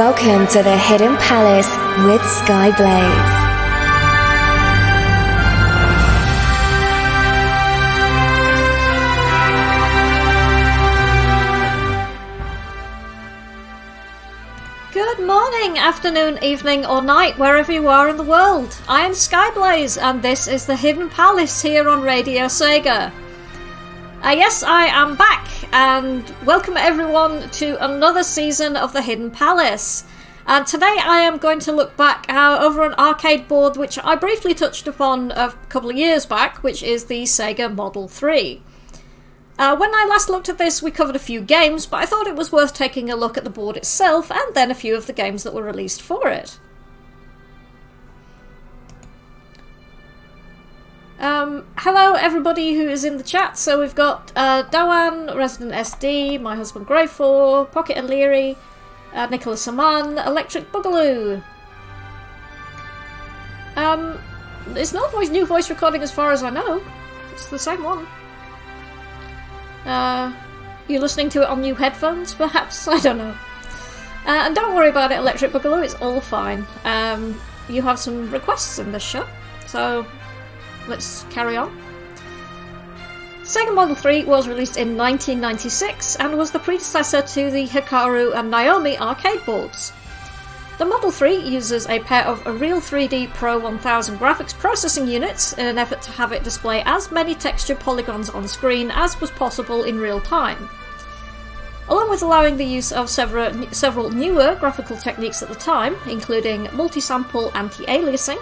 Welcome to the Hidden Palace with Skyblaze. Good morning, afternoon, evening, or night, wherever you are in the world. I am Skyblaze, and this is the Hidden Palace here on Radio Sega. Uh, yes, I am back, and welcome everyone to another season of the Hidden Palace. And today I am going to look back uh, over an arcade board which I briefly touched upon a couple of years back, which is the Sega Model 3. Uh, when I last looked at this, we covered a few games, but I thought it was worth taking a look at the board itself and then a few of the games that were released for it. Um, hello, everybody who is in the chat. So we've got uh, Dawan, Resident SD, my husband Greyfor, Pocket and Leary, uh, Nicholas Aman, Electric Boogaloo. Um, it's not voice, new voice recording as far as I know. It's the same one. Uh, you're listening to it on new headphones, perhaps? I don't know. Uh, and don't worry about it, Electric Boogaloo, it's all fine. Um, you have some requests in this show, so let's carry on. Sega Model 3 was released in 1996 and was the predecessor to the Hikaru and Naomi arcade boards. The Model 3 uses a pair of Real 3D Pro 1000 graphics processing units in an effort to have it display as many texture polygons on screen as was possible in real time. Along with allowing the use of several, several newer graphical techniques at the time, including multi-sample anti-aliasing,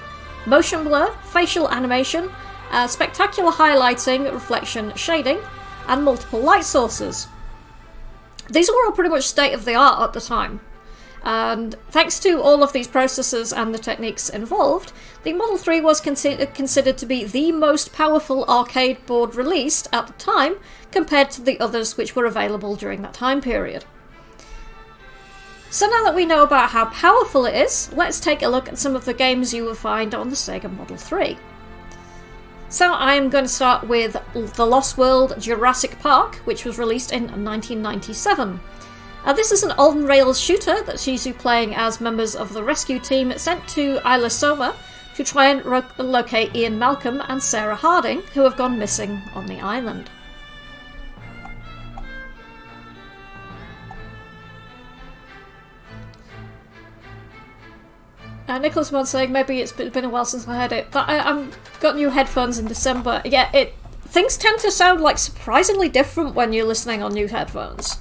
motion blur, facial animation, uh, spectacular highlighting, reflection, shading, and multiple light sources. These were all pretty much state of the art at the time. And thanks to all of these processes and the techniques involved, the Model 3 was consi- considered to be the most powerful arcade board released at the time compared to the others which were available during that time period. So now that we know about how powerful it is, let's take a look at some of the games you will find on the Sega Model 3. So I am going to start with The Lost World Jurassic Park, which was released in 1997. Now, this is an on rails shooter that sees you playing as members of the rescue team sent to Isla Sorna to try and ro- locate Ian Malcolm and Sarah Harding, who have gone missing on the island. Uh, Nicholas Mod saying maybe it's been a while since I heard it, but I, I'm got new headphones in December. Yeah, it things tend to sound like surprisingly different when you're listening on new headphones.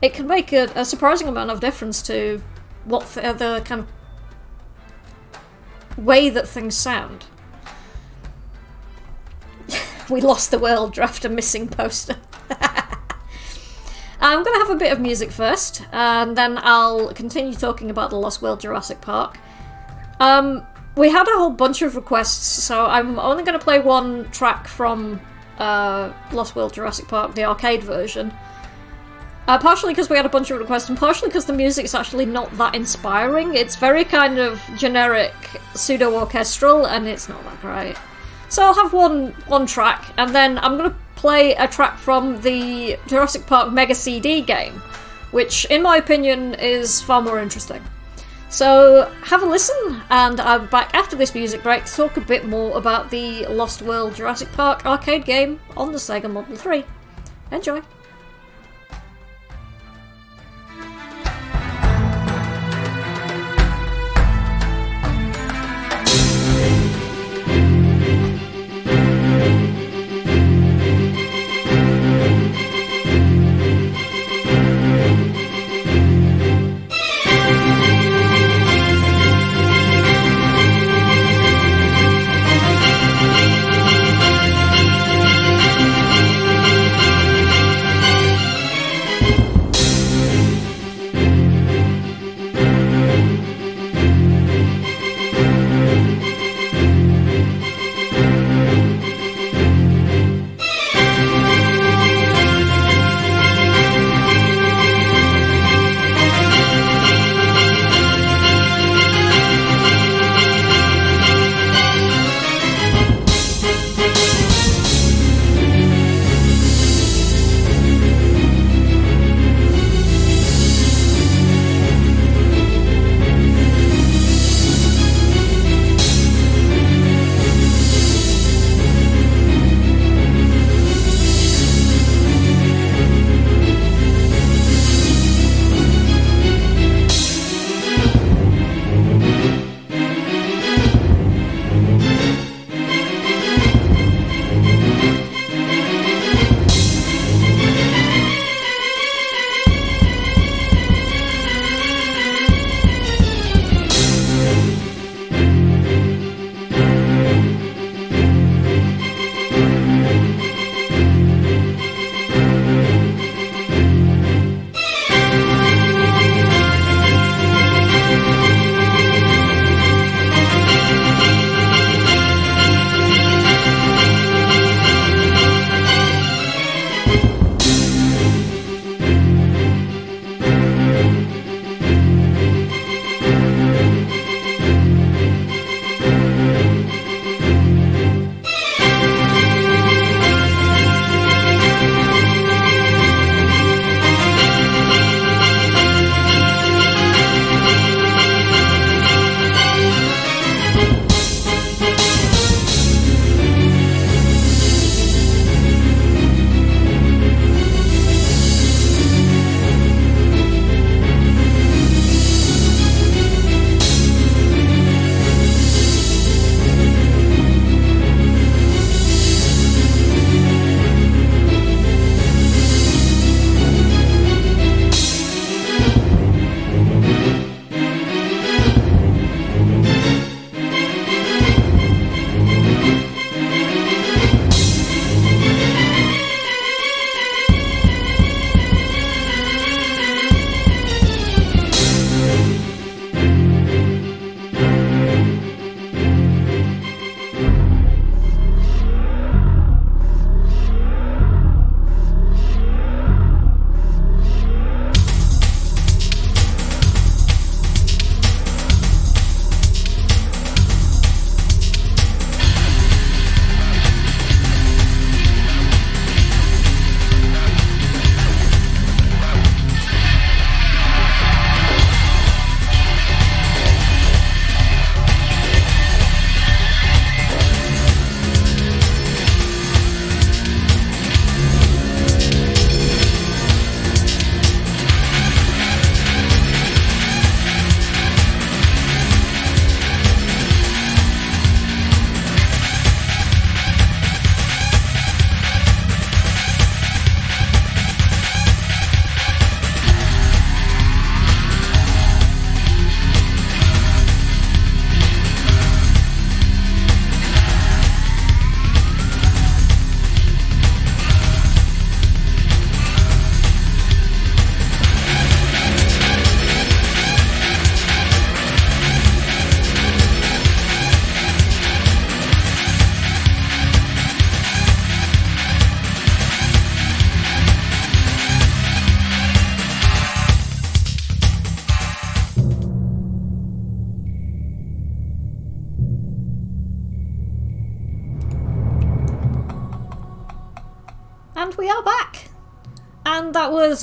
It can make a, a surprising amount of difference to what the, the kind of way that things sound. we lost the world draft a missing poster. I'm going to have a bit of music first, and then I'll continue talking about the Lost World Jurassic Park. Um, we had a whole bunch of requests, so I'm only going to play one track from uh, Lost World Jurassic Park, the arcade version. Uh, partially because we had a bunch of requests, and partially because the music's actually not that inspiring. It's very kind of generic, pseudo orchestral, and it's not that great. So I'll have one one track, and then I'm going to play a track from the Jurassic Park Mega CD game, which, in my opinion, is far more interesting. So have a listen, and I'm back after this music break to talk a bit more about the Lost World Jurassic Park arcade game on the Sega Model 3. Enjoy!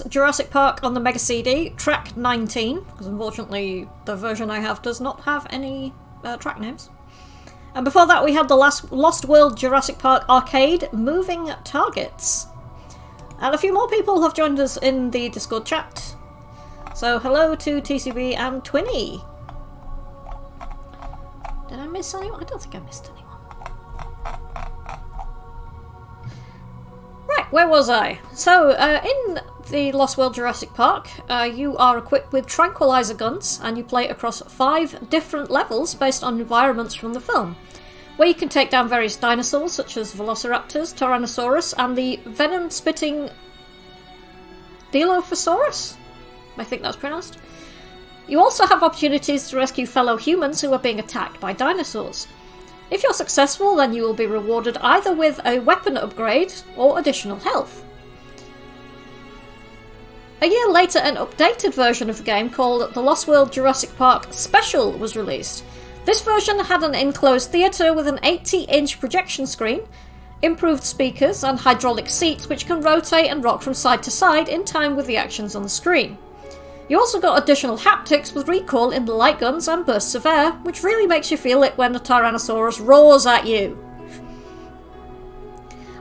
Jurassic Park on the Mega CD, track 19, because unfortunately the version I have does not have any uh, track names. And before that, we had the last Lost World Jurassic Park arcade, Moving Targets. And a few more people have joined us in the Discord chat. So hello to TCB and Twinny. Did I miss anyone? I don't think I missed anyone. Right, where was I? So, uh, in the Lost World Jurassic Park, uh, you are equipped with tranquilizer guns and you play across five different levels based on environments from the film, where you can take down various dinosaurs such as Velociraptors, Tyrannosaurus, and the venom spitting Dilophosaurus? I think that's pronounced. You also have opportunities to rescue fellow humans who are being attacked by dinosaurs. If you're successful, then you will be rewarded either with a weapon upgrade or additional health. A year later, an updated version of the game called The Lost World Jurassic Park Special was released. This version had an enclosed theatre with an 80 inch projection screen, improved speakers, and hydraulic seats which can rotate and rock from side to side in time with the actions on the screen. You also got additional haptics with recoil in the light guns and bursts of air, which really makes you feel it when the Tyrannosaurus roars at you.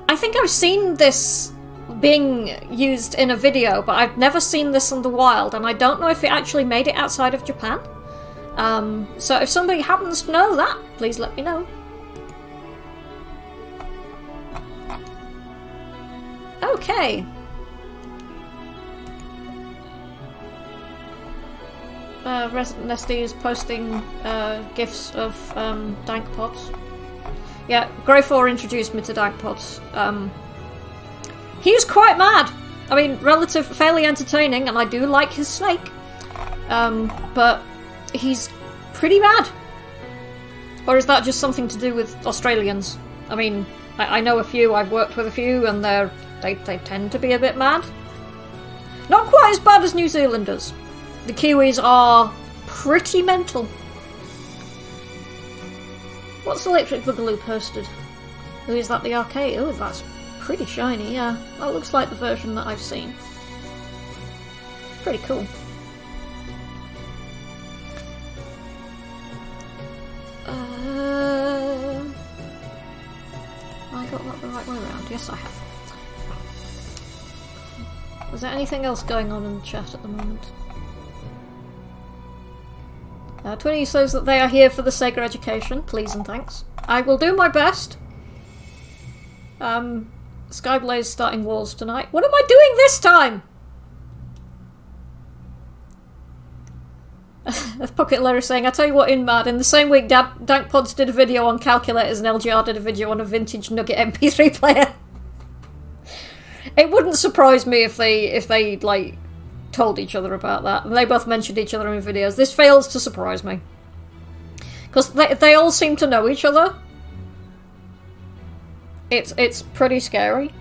I think I've seen this being used in a video, but I've never seen this in the wild, and I don't know if it actually made it outside of Japan. Um, so if somebody happens to know that, please let me know. Okay. Uh, Resident is posting uh, of um, dank pods. Yeah, Grey4 introduced me to dank pods. Um, he was quite mad. I mean, relative, fairly entertaining, and I do like his snake. Um, but he's pretty mad. Or is that just something to do with Australians? I mean, I, I know a few, I've worked with a few, and they're they, they tend to be a bit mad. Not quite as bad as New Zealanders. The Kiwis are pretty mental. What's Electric Boogaloo posted? Who is that the arcade? Oh, that's pretty shiny, yeah. That looks like the version that I've seen. Pretty cool. Uh, I got that the right way around. Yes, I have. Is there anything else going on in the chat at the moment? Uh, Twinny says that they are here for the Sega education. Please and thanks. I will do my best. Um, Skyblaze starting walls tonight. What am I doing this time? Pocket Larry saying, I tell you what, in mad, in the same week Dad Dank Pods did a video on calculators and LGR did a video on a vintage Nugget MP3 player. it wouldn't surprise me if they if they like told each other about that. They both mentioned each other in videos. This fails to surprise me. Because they, they all seem to know each other. It's, it's pretty scary.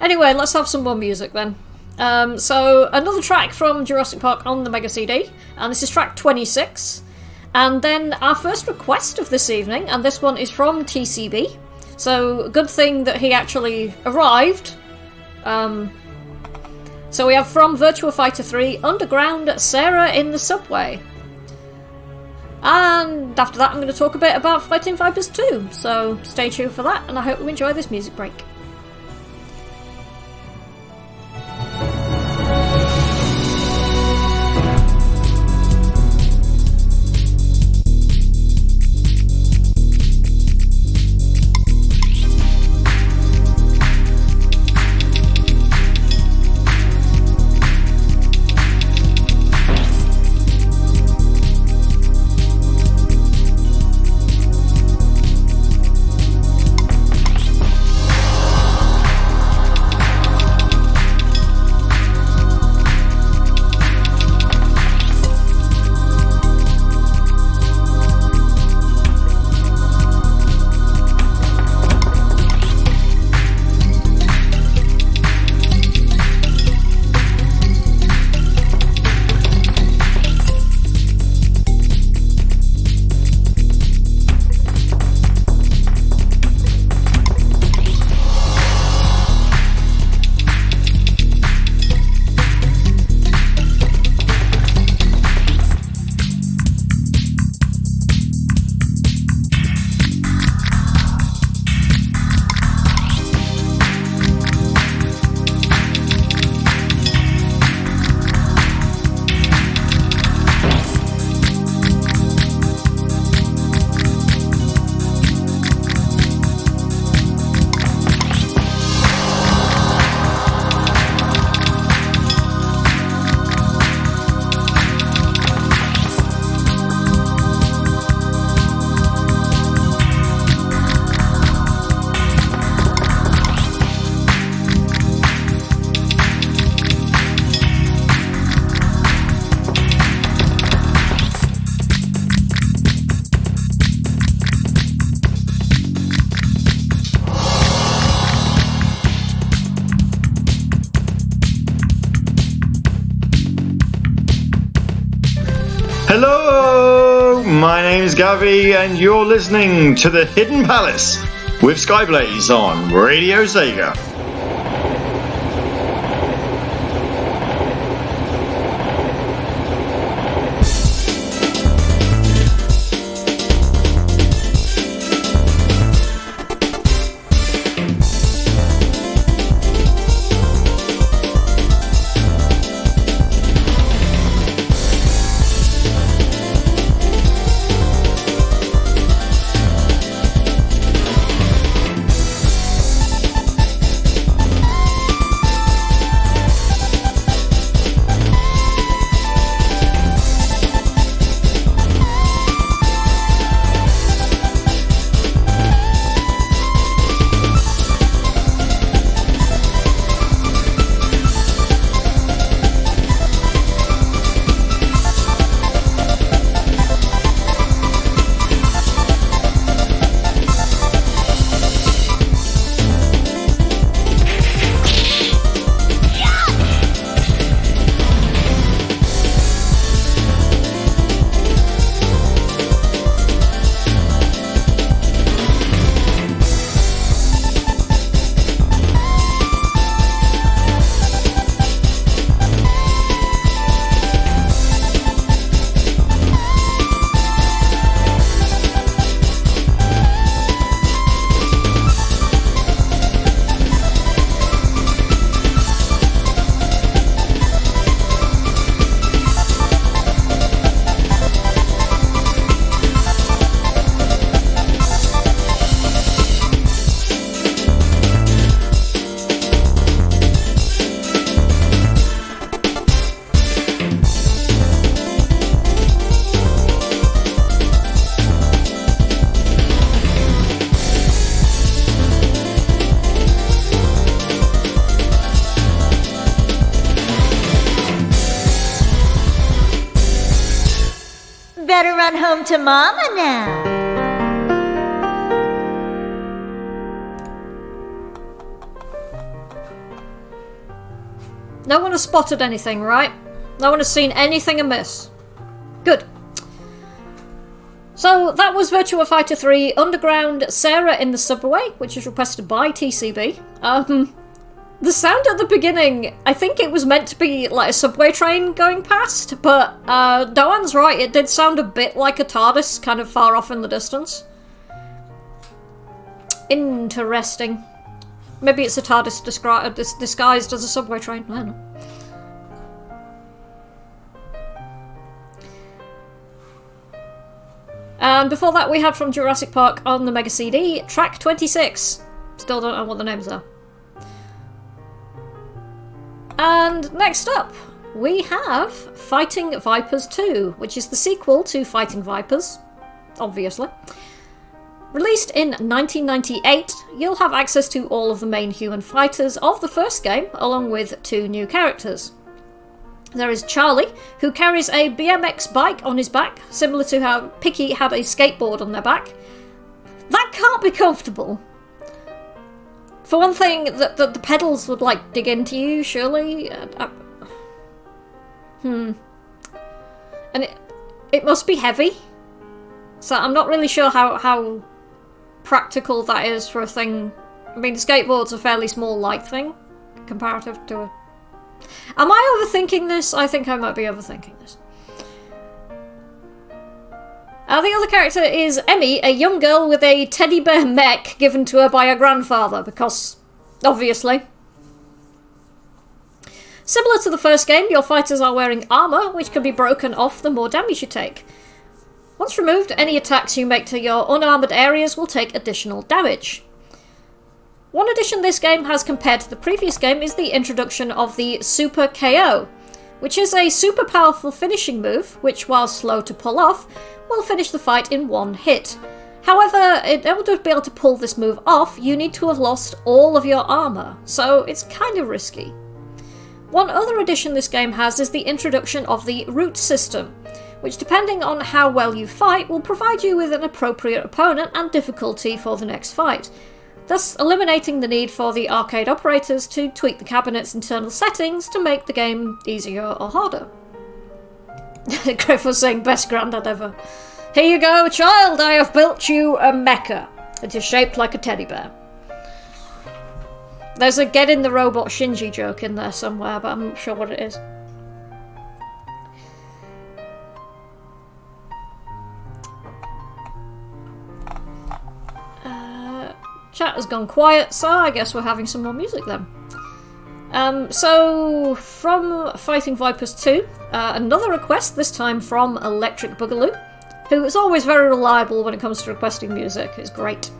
Anyway, let's have some more music then. Um, so, another track from Jurassic Park on the Mega CD, and this is track 26. And then our first request of this evening, and this one is from TCB. So, good thing that he actually arrived. Um, so we have from Virtua Fighter 3, Underground, Sarah in the Subway. And after that, I'm going to talk a bit about Fighting Vipers 2. So stay tuned for that, and I hope you enjoy this music break. Is Gavi, and you're listening to the Hidden Palace with Skyblaze on Radio Sega. To Mama now. No one has spotted anything, right? No one has seen anything amiss. Good. So that was Virtua Fighter 3 Underground Sarah in the Subway, which is requested by TCB. Um, the sound at the beginning, I think it was meant to be like a subway train going past, but uh, Doan's right, it did sound a bit like a TARDIS, kind of far off in the distance. Interesting. Maybe it's a TARDIS uh, dis- disguised as a subway train. I don't know. And before that, we had from Jurassic Park on the Mega CD, track 26. Still don't know what the names are. And next up, we have Fighting Vipers 2, which is the sequel to Fighting Vipers, obviously. Released in 1998, you'll have access to all of the main human fighters of the first game, along with two new characters. There is Charlie, who carries a BMX bike on his back, similar to how Picky had a skateboard on their back. That can't be comfortable. For one thing, the, the, the pedals would like dig into you, surely. Uh, uh, hmm. And it, it must be heavy. So I'm not really sure how, how practical that is for a thing. I mean, skateboard's a fairly small, light thing, comparative to a Am I overthinking this? I think I might be overthinking this. Uh, the other character is Emmy, a young girl with a teddy bear mech given to her by her grandfather, because, obviously. Similar to the first game, your fighters are wearing armour, which can be broken off the more damage you take. Once removed, any attacks you make to your unarmoured areas will take additional damage. One addition this game has compared to the previous game is the introduction of the Super KO, which is a super powerful finishing move, which, while slow to pull off, will finish the fight in one hit. However, in order to be able to pull this move off, you need to have lost all of your armour, so it's kind of risky. One other addition this game has is the introduction of the route system, which, depending on how well you fight, will provide you with an appropriate opponent and difficulty for the next fight, thus eliminating the need for the arcade operators to tweak the cabinet's internal settings to make the game easier or harder. Griff was saying, best granddad ever. Here you go, child, I have built you a mecha. It is shaped like a teddy bear. There's a get in the robot Shinji joke in there somewhere, but I'm not sure what it is. Chat has gone quiet, so I guess we're having some more music then. Um, so, from Fighting Vipers 2, uh, another request, this time from Electric Boogaloo, who is always very reliable when it comes to requesting music. is great.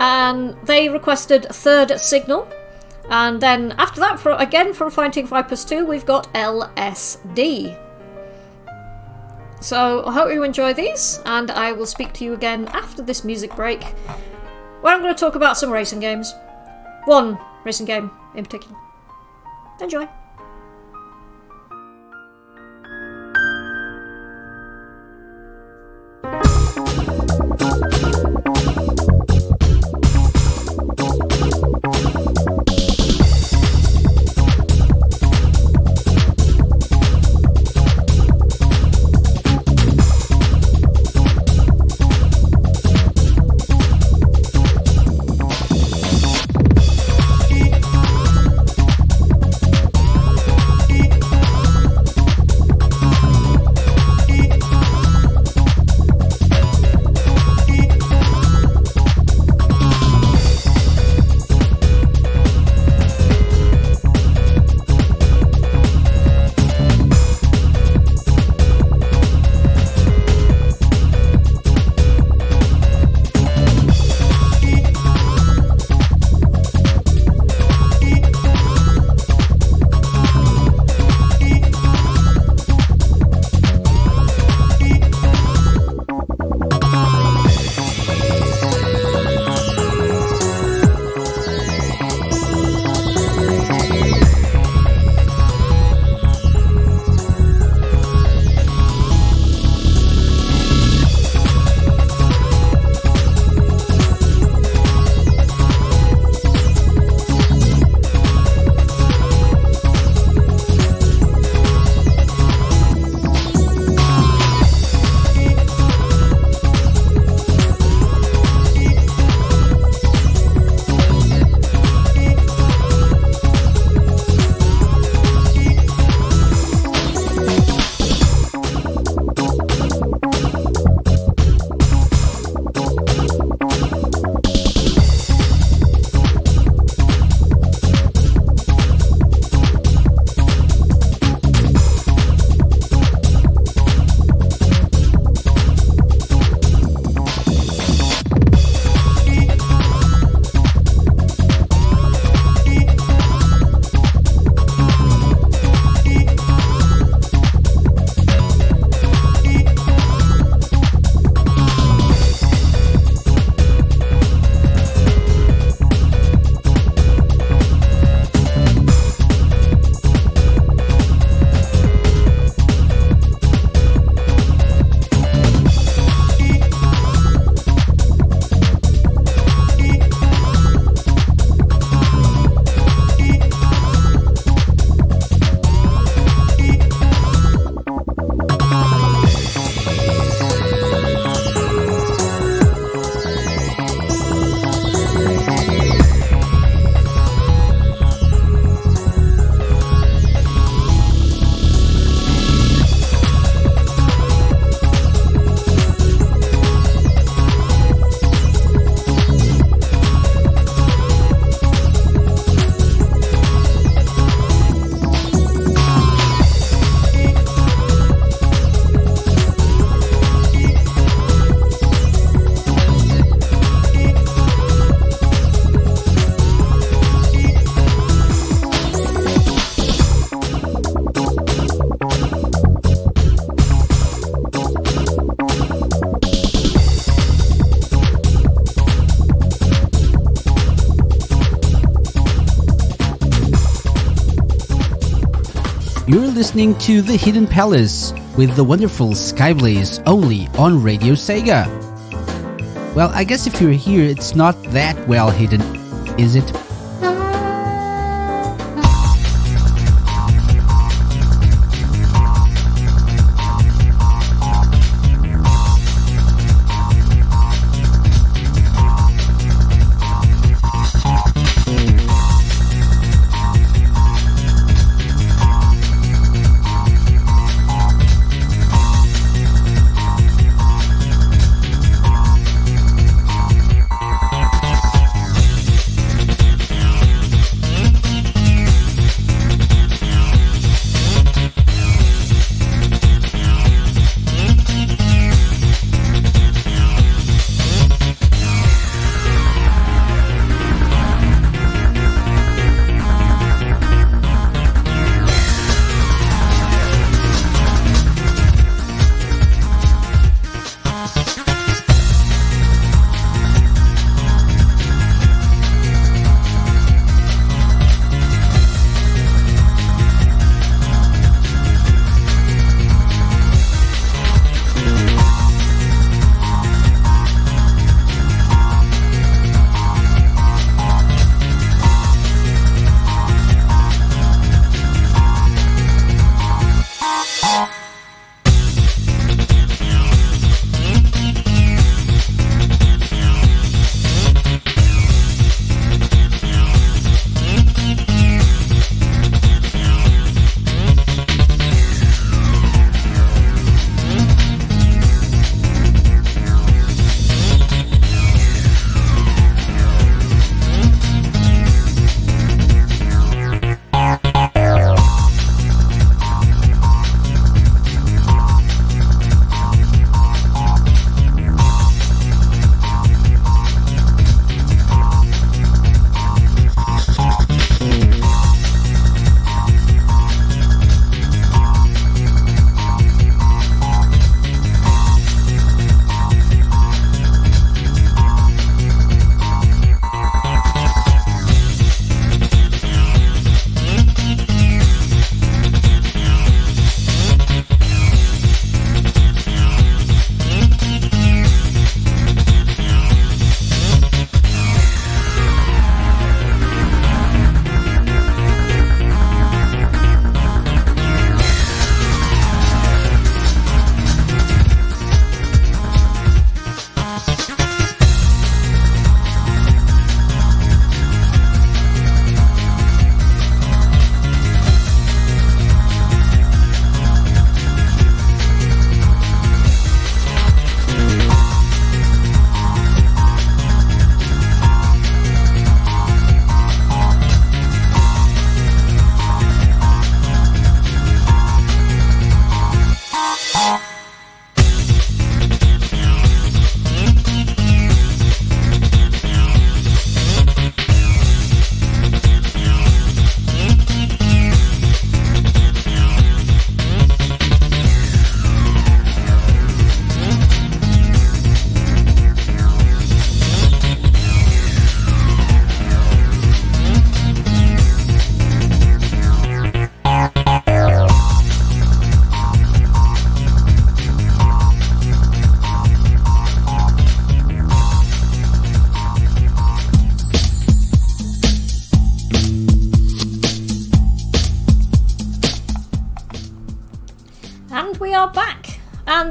And they requested Third Signal. And then after that, for, again from Fighting Vipers 2, we've got LSD. So I hope you enjoy these, and I will speak to you again after this music break, where I'm going to talk about some racing games. One racing game in particular. Enjoy. Listening to The Hidden Palace with the wonderful Skyblaze only on Radio Sega. Well, I guess if you're here, it's not that well hidden, is it?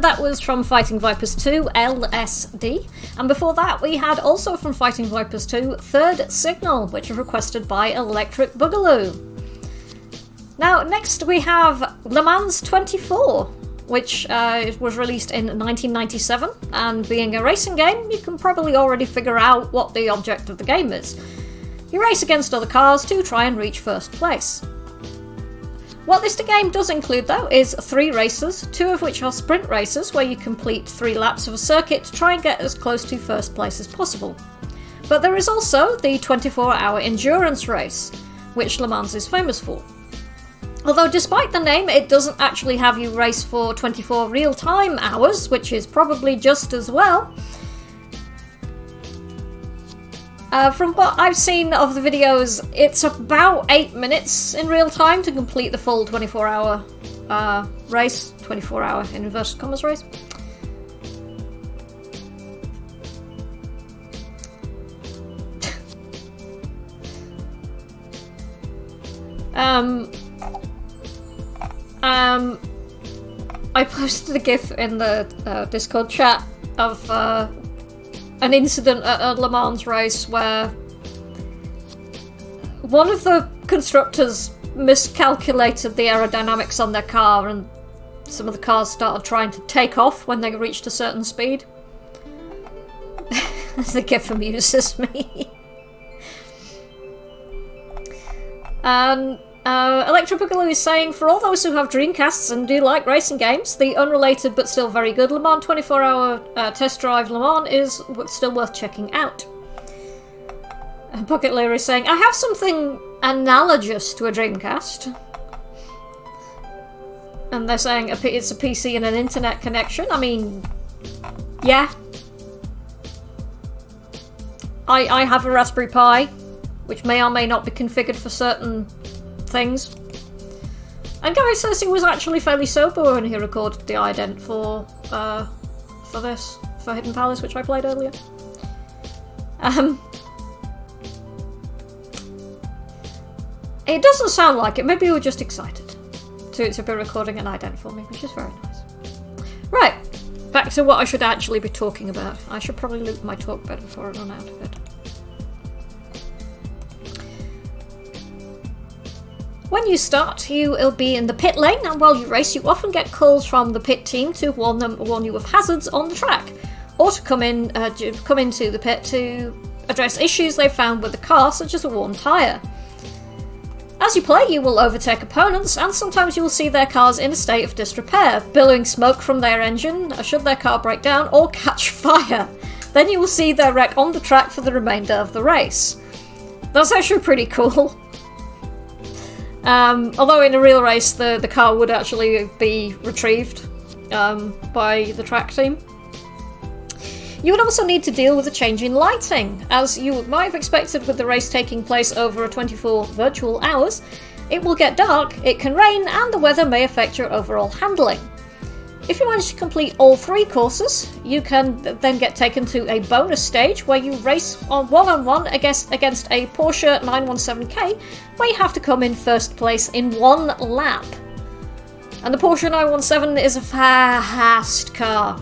That was from Fighting Vipers 2 LSD. And before that, we had also from Fighting Vipers 2 Third Signal, which was requested by Electric Boogaloo. Now, next we have Le Mans 24, which uh, was released in 1997. And being a racing game, you can probably already figure out what the object of the game is. You race against other cars to try and reach first place. What this game does include, though, is three races, two of which are sprint races where you complete three laps of a circuit to try and get as close to first place as possible. But there is also the 24 hour endurance race, which Le Mans is famous for. Although, despite the name, it doesn't actually have you race for 24 real time hours, which is probably just as well. Uh, from what I've seen of the videos, it's about 8 minutes in real time to complete the full 24 hour uh, race. 24 hour in inverted commas race. um, um, I posted a GIF in the uh, Discord chat of uh, an incident at a Le Mans race where one of the constructors miscalculated the aerodynamics on their car and some of the cars started trying to take off when they reached a certain speed. the GIF amuses me. and um, uh, Electric Boogaloo is saying, for all those who have Dreamcasts and do like racing games, the unrelated but still very good Le Mans 24 hour uh, test drive Le Mans is still worth checking out. And Bucket Lear is saying, I have something analogous to a Dreamcast. And they're saying it's a PC and an internet connection. I mean, yeah. I, I have a Raspberry Pi, which may or may not be configured for certain things. And Gary says he was actually fairly sober when he recorded the ident for uh, for this for Hidden Palace, which I played earlier. Um, it doesn't sound like it. Maybe we were just excited to, to be recording an ident for me, which is very nice. Right, back to what I should actually be talking about. I should probably loop my talk better before I run out of it. When you start, you will be in the pit lane, and while you race, you often get calls from the pit team to warn them, warn you of hazards on the track, or to come in, uh, come into the pit to address issues they've found with the car, such as a worn tire. As you play, you will overtake opponents, and sometimes you will see their cars in a state of disrepair, billowing smoke from their engine, should their car break down or catch fire. Then you will see their wreck on the track for the remainder of the race. That's actually pretty cool. Um, although in a real race, the, the car would actually be retrieved um, by the track team. You would also need to deal with a change in lighting. As you might have expected with the race taking place over a 24 virtual hours, it will get dark, it can rain, and the weather may affect your overall handling. If you manage to complete all three courses, you can then get taken to a bonus stage where you race on one on one against against a Porsche 917K, where you have to come in first place in one lap. And the Porsche 917 is a fast car.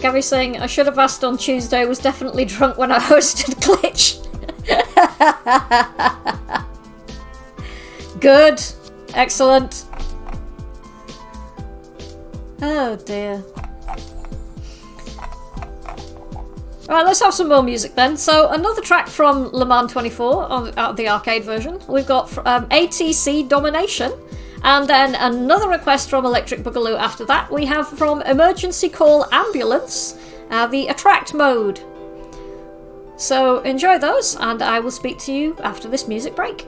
Gary's saying, I should have asked on Tuesday, was definitely drunk when I hosted Glitch. Good. Excellent. Oh dear. Alright, let's have some more music then. So, another track from Le Mans 24 on uh, the arcade version. We've got um, ATC Domination. And then another request from Electric Boogaloo after that. We have from Emergency Call Ambulance, uh, the Attract mode. So enjoy those, and I will speak to you after this music break.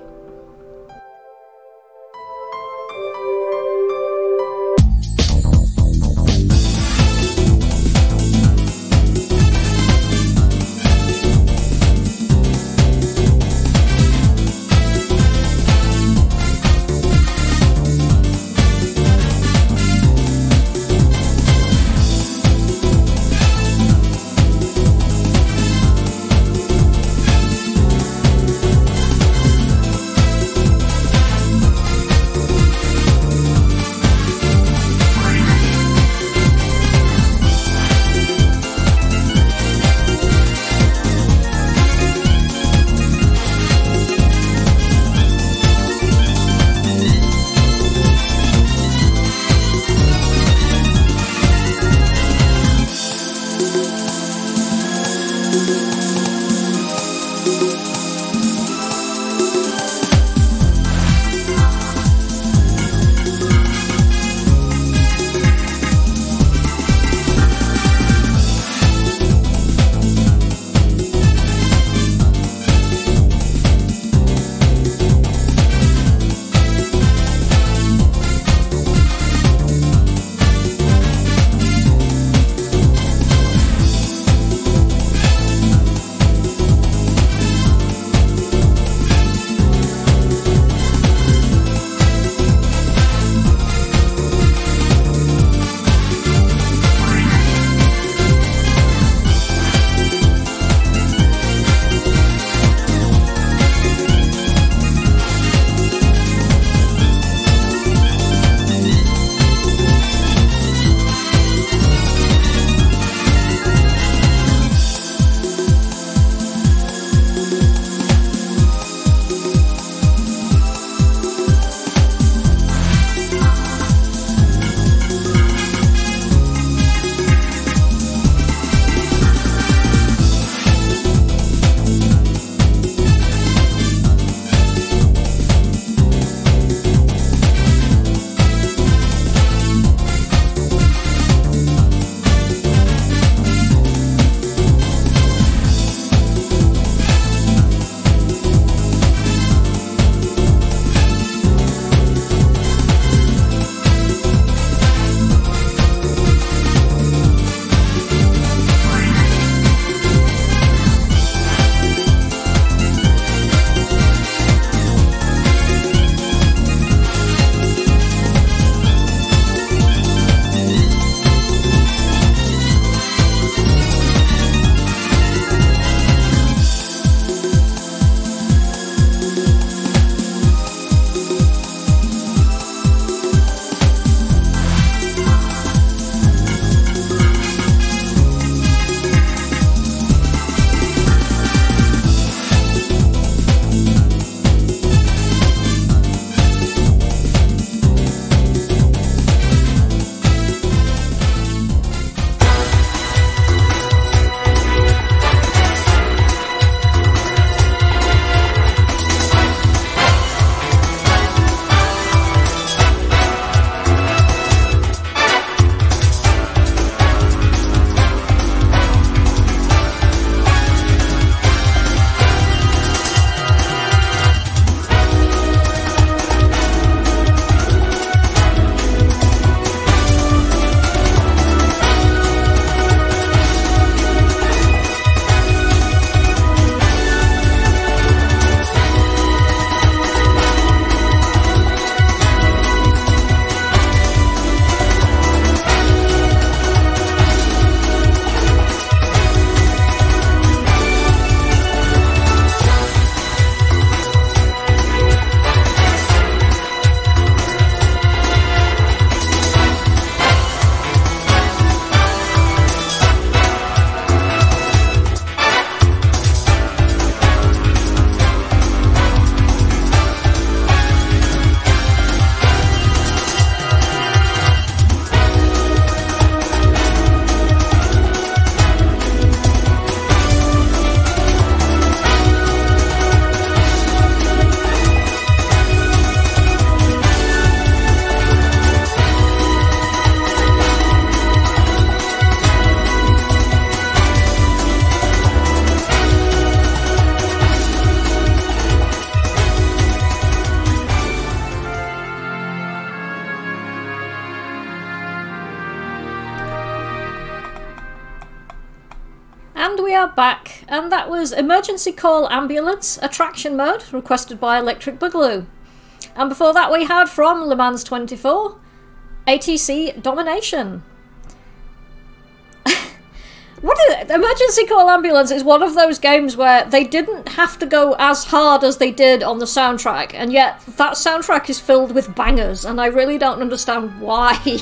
Was Emergency Call Ambulance Attraction Mode, requested by Electric Boogaloo. And before that, we had from Le Mans 24 ATC Domination. what is? Emergency Call Ambulance is one of those games where they didn't have to go as hard as they did on the soundtrack, and yet that soundtrack is filled with bangers, and I really don't understand why.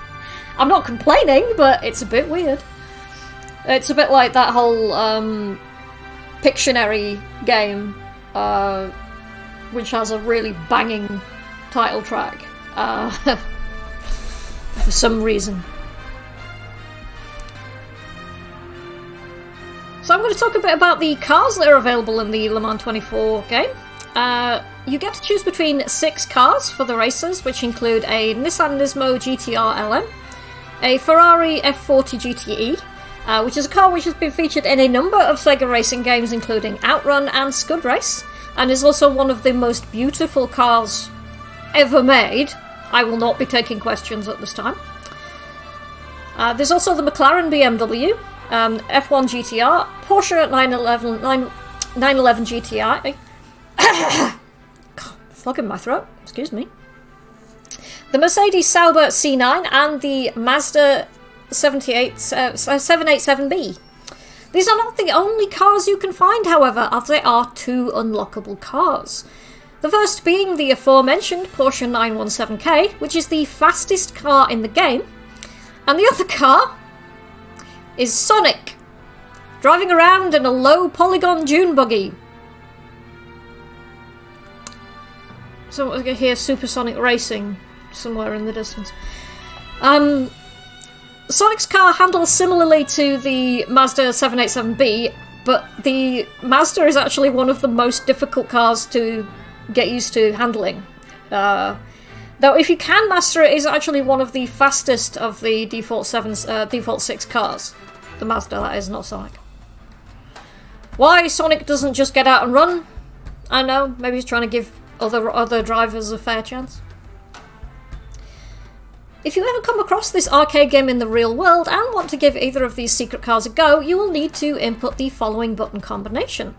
I'm not complaining, but it's a bit weird. It's a bit like that whole um, Pictionary game, uh, which has a really banging title track uh, for some reason. So I'm going to talk a bit about the cars that are available in the Le Mans 24 game. Uh, you get to choose between six cars for the races, which include a Nissan Nismo GTR LM, a Ferrari F40 GTE, uh, which is a car which has been featured in a number of Sega racing games, including Outrun and Scud Race, and is also one of the most beautiful cars ever made. I will not be taking questions at this time. Uh, there's also the McLaren BMW, um, F1 GTR, Porsche 911, 9, 911 GT1. Frog my throat. Excuse me. The Mercedes Sauber C9 and the Mazda 78, uh, 787B. These are not the only cars you can find, however, as there are two unlockable cars. The first being the aforementioned Porsche 917K, which is the fastest car in the game, and the other car is Sonic, driving around in a low polygon dune buggy. So I hear supersonic racing somewhere in the distance. Um, Sonic's car handles similarly to the Mazda 787B, but the Mazda is actually one of the most difficult cars to get used to handling. Uh, though if you can master it, it's actually one of the fastest of the default seven, uh, default six cars. The Mazda, that is, not Sonic. Why Sonic doesn't just get out and run? I know, maybe he's trying to give other other drivers a fair chance. If you ever come across this arcade game in the real world and want to give either of these secret cars a go, you will need to input the following button combination.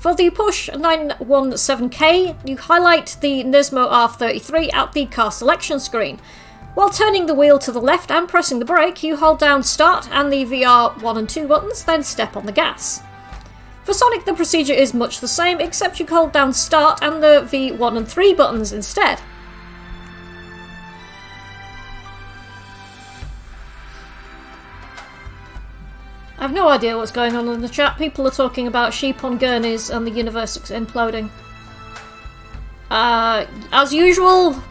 For the Porsche 917K, you highlight the Nismo R33 at the car selection screen. While turning the wheel to the left and pressing the brake, you hold down Start and the VR 1 and 2 buttons, then step on the gas. For Sonic, the procedure is much the same, except you hold down Start and the V1 and 3 buttons instead. I've no idea what's going on in the chat. People are talking about sheep on gurneys and the universe imploding. Uh, as usual,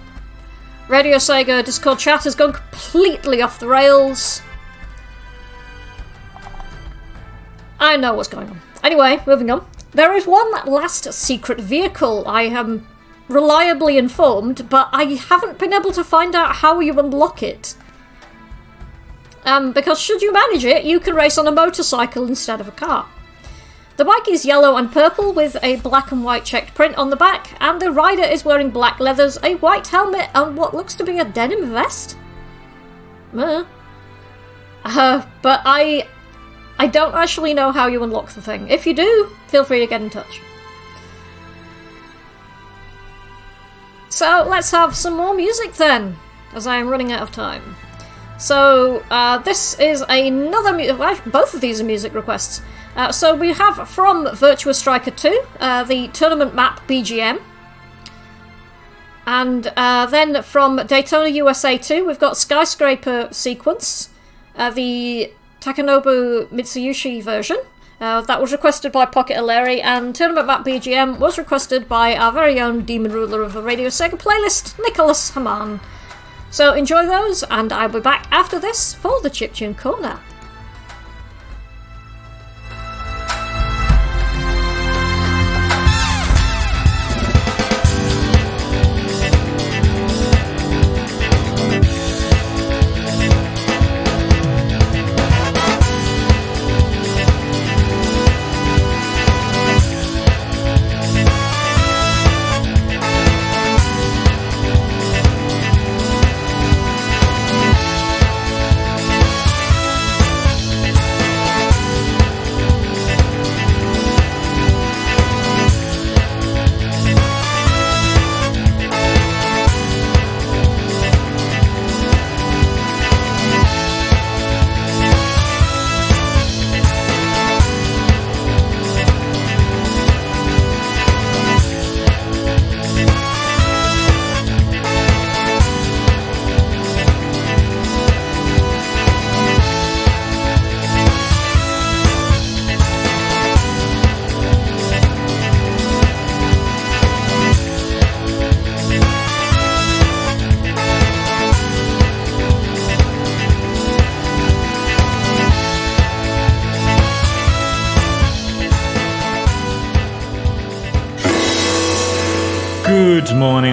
Radio Sega Discord chat has gone completely off the rails. I know what's going on. Anyway, moving on. There is one last secret vehicle I am reliably informed, but I haven't been able to find out how you unlock it. Um, because should you manage it, you can race on a motorcycle instead of a car. The bike is yellow and purple with a black and white checked print on the back, and the rider is wearing black leathers, a white helmet, and what looks to be a denim vest. Uh, uh, but I, I don't actually know how you unlock the thing. If you do, feel free to get in touch. So let's have some more music then, as I am running out of time. So uh, this is another mu- both of these are music requests. Uh, so we have from Virtua Striker 2 uh, the tournament map BGM. And uh, then from Daytona USA 2, we've got Skyscraper Sequence, uh, the Takanobu Mitsuyoshi version. Uh, that was requested by Pocket Larry, and Tournament Map BGM was requested by our very own Demon Ruler of the Radio Sega playlist, Nicholas Haman. So enjoy those, and I'll be back after this for the Chiptune Corner.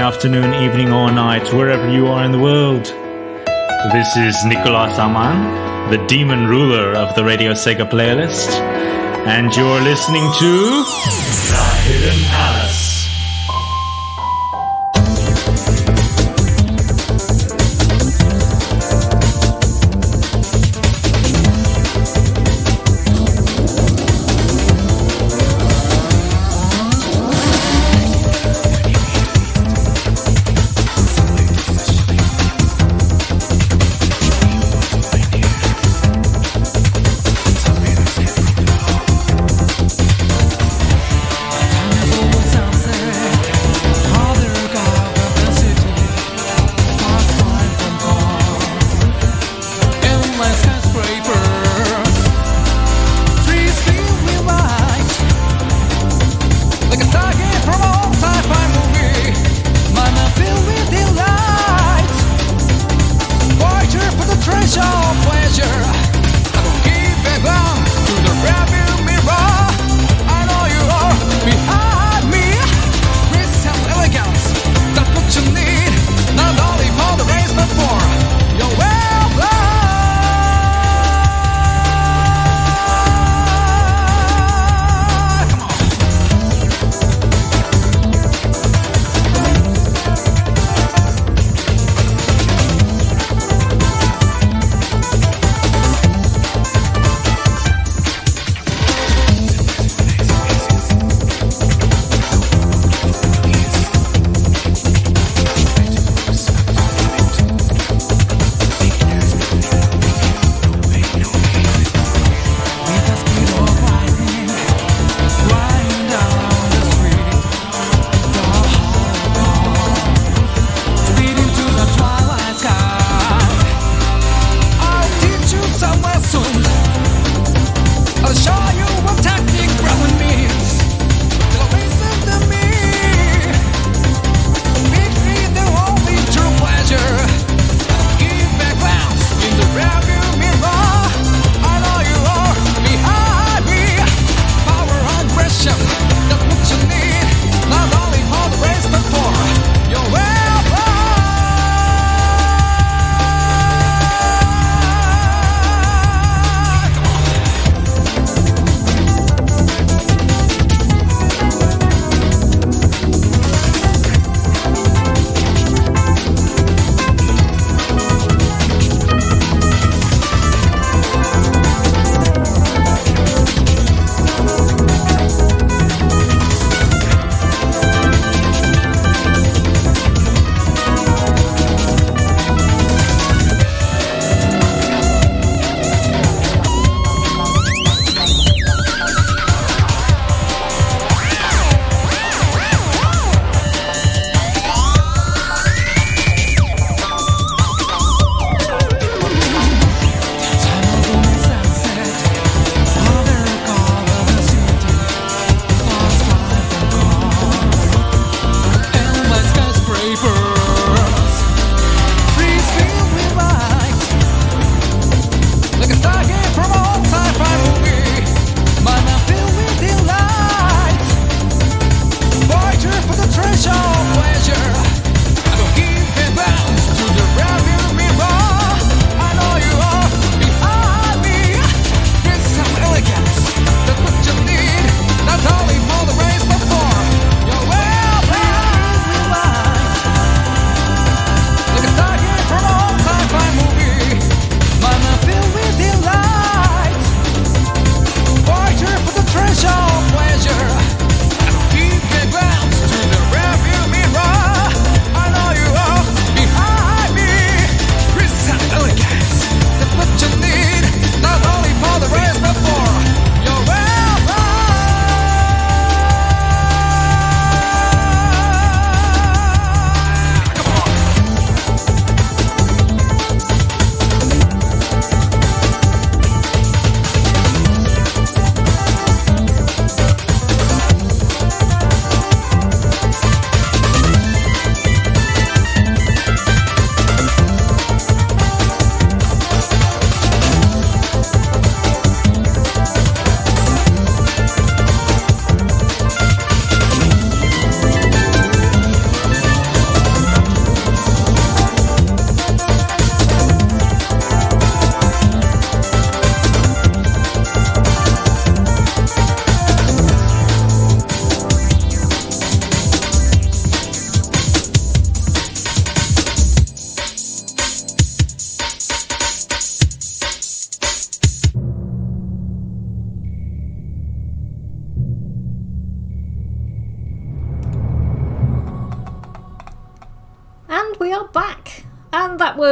Morning, afternoon, evening, or night, wherever you are in the world. This is Nicolas Aman, the demon ruler of the Radio Sega playlist, and you're listening to The Hidden Palace.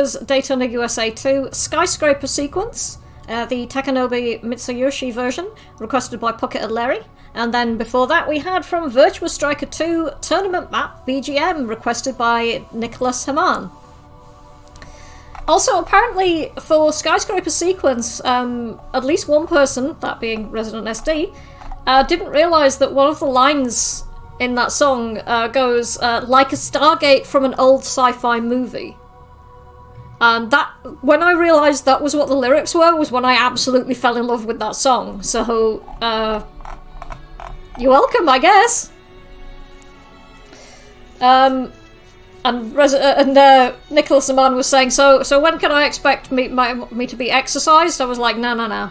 Was Daytona USA 2 Skyscraper Sequence, uh, the Takanobu Mitsuyoshi version, requested by Pocket and Larry. And then before that, we had from Virtua Striker 2 Tournament Map BGM, requested by Nicholas Haman. Also, apparently, for Skyscraper Sequence, um, at least one person, that being Resident SD, uh, didn't realise that one of the lines in that song uh, goes uh, like a Stargate from an old sci-fi movie. And that, when I realised that was what the lyrics were, was when I absolutely fell in love with that song. So, uh, you're welcome, I guess. Um, and Res- uh, and uh, Nicholas Aman was saying, so so when can I expect me my, me to be exercised? I was like, no, no, no.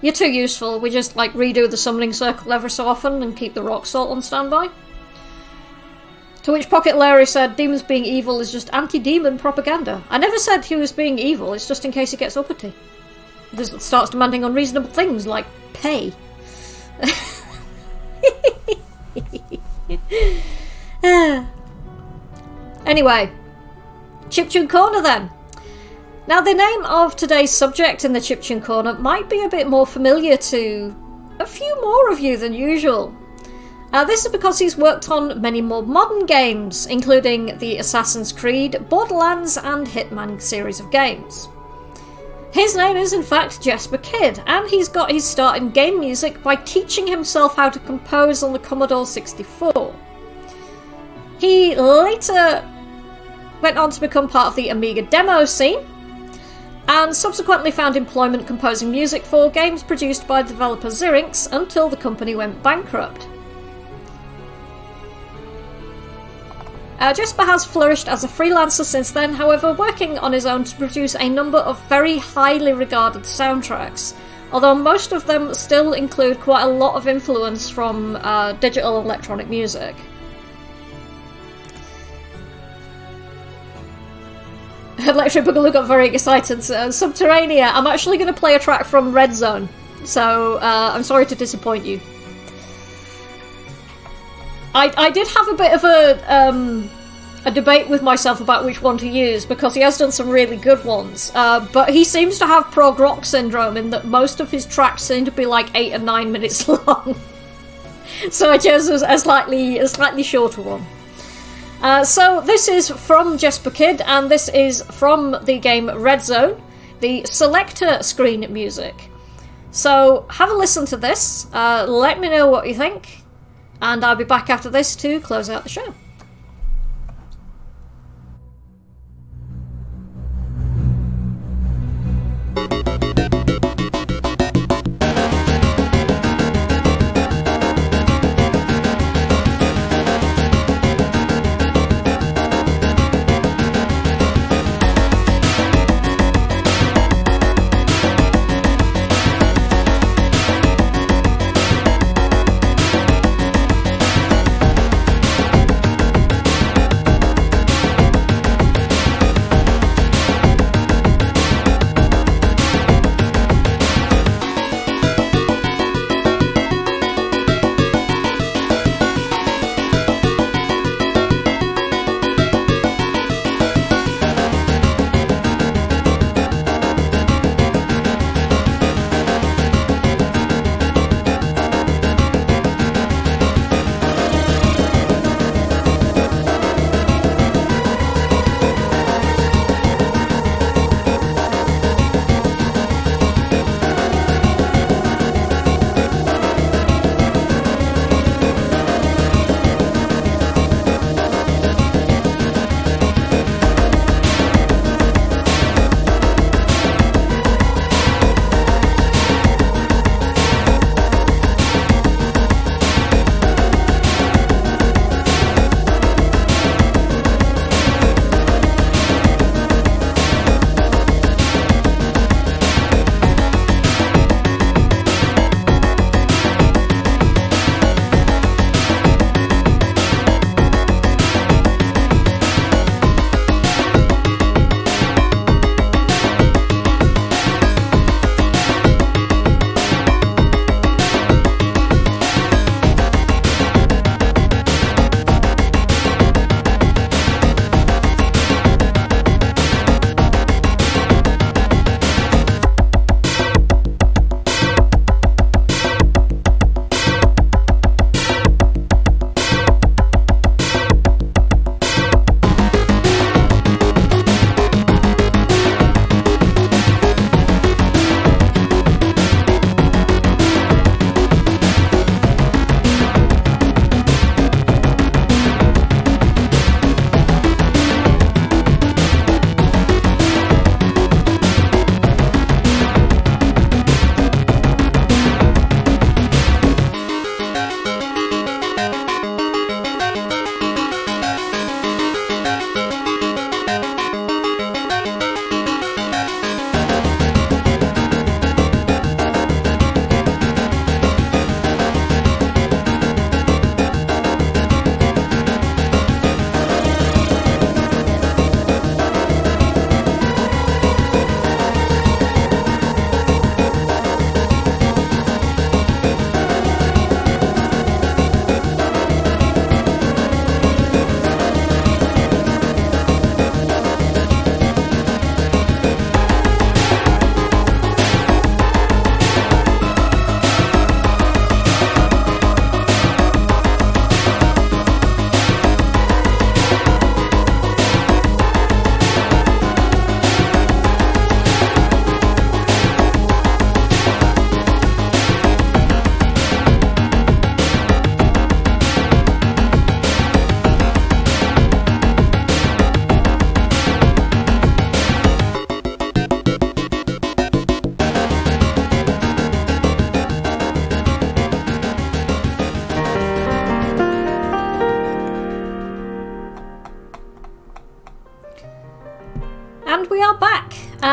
You're too useful. We just like redo the summoning circle ever so often and keep the rock salt on standby. To which Pocket Larry said, Demons being evil is just anti demon propaganda. I never said he was being evil, it's just in case he gets uppity. This starts demanding unreasonable things like pay. anyway, Chiptune Corner then. Now, the name of today's subject in the Chiptune Corner might be a bit more familiar to a few more of you than usual. Uh, this is because he's worked on many more modern games, including the Assassin's Creed, Borderlands, and Hitman series of games. His name is, in fact, Jesper Kyd, and he's got his start in game music by teaching himself how to compose on the Commodore 64. He later went on to become part of the Amiga demo scene, and subsequently found employment composing music for games produced by developer Zyrinx until the company went bankrupt. Uh, Jesper has flourished as a freelancer since then, however, working on his own to produce a number of very highly regarded soundtracks, although most of them still include quite a lot of influence from uh, digital electronic music. Electric Boogaloo got very excited. Uh, Sub-Terrania, I'm actually going to play a track from Red Zone, so uh, I'm sorry to disappoint you. I, I did have a bit of a um, a debate with myself about which one to use because he has done some really good ones, uh, but he seems to have prog rock syndrome in that most of his tracks seem to be like eight or nine minutes long. so I chose a, slightly a slightly shorter one. Uh, so this is from Jesper Kyd, and this is from the game Red Zone, the selector screen music. So have a listen to this. Uh, let me know what you think, and I'll be back after this to close out the show.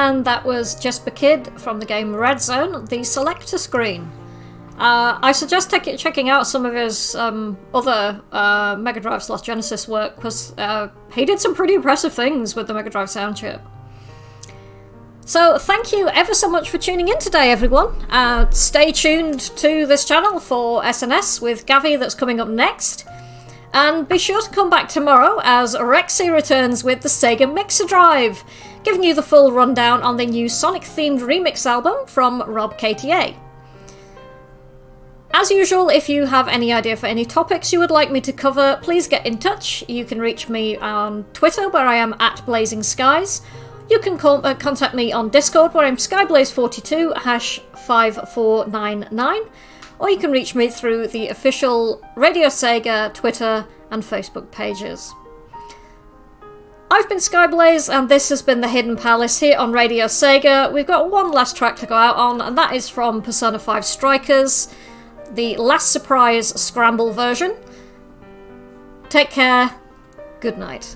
And that was Jesper Kyd from the game Red Zone, the selector screen. Uh, I suggest take, checking out some of his um, other uh, Mega Drive slash Genesis work because uh, he did some pretty impressive things with the Mega Drive sound chip. So, thank you ever so much for tuning in today, everyone. Uh, stay tuned to this channel for SNS with Gavi that's coming up next. And be sure to come back tomorrow as Rexy returns with the Sega Mixer Drive, giving you the full rundown on the new Sonic themed remix album from Rob KTA. As usual, if you have any idea for any topics you would like me to cover, please get in touch. You can reach me on Twitter, where I am at Blazing Skies. You can call, uh, contact me on Discord, where I'm Skyblaze42 hash 5499. Or you can reach me through the official Radio Sega Twitter and Facebook pages. I've been Skyblaze, and this has been the Hidden Palace here on Radio Sega. We've got one last track to go out on, and that is from Persona 5 Strikers the Last Surprise Scramble version. Take care. Good night.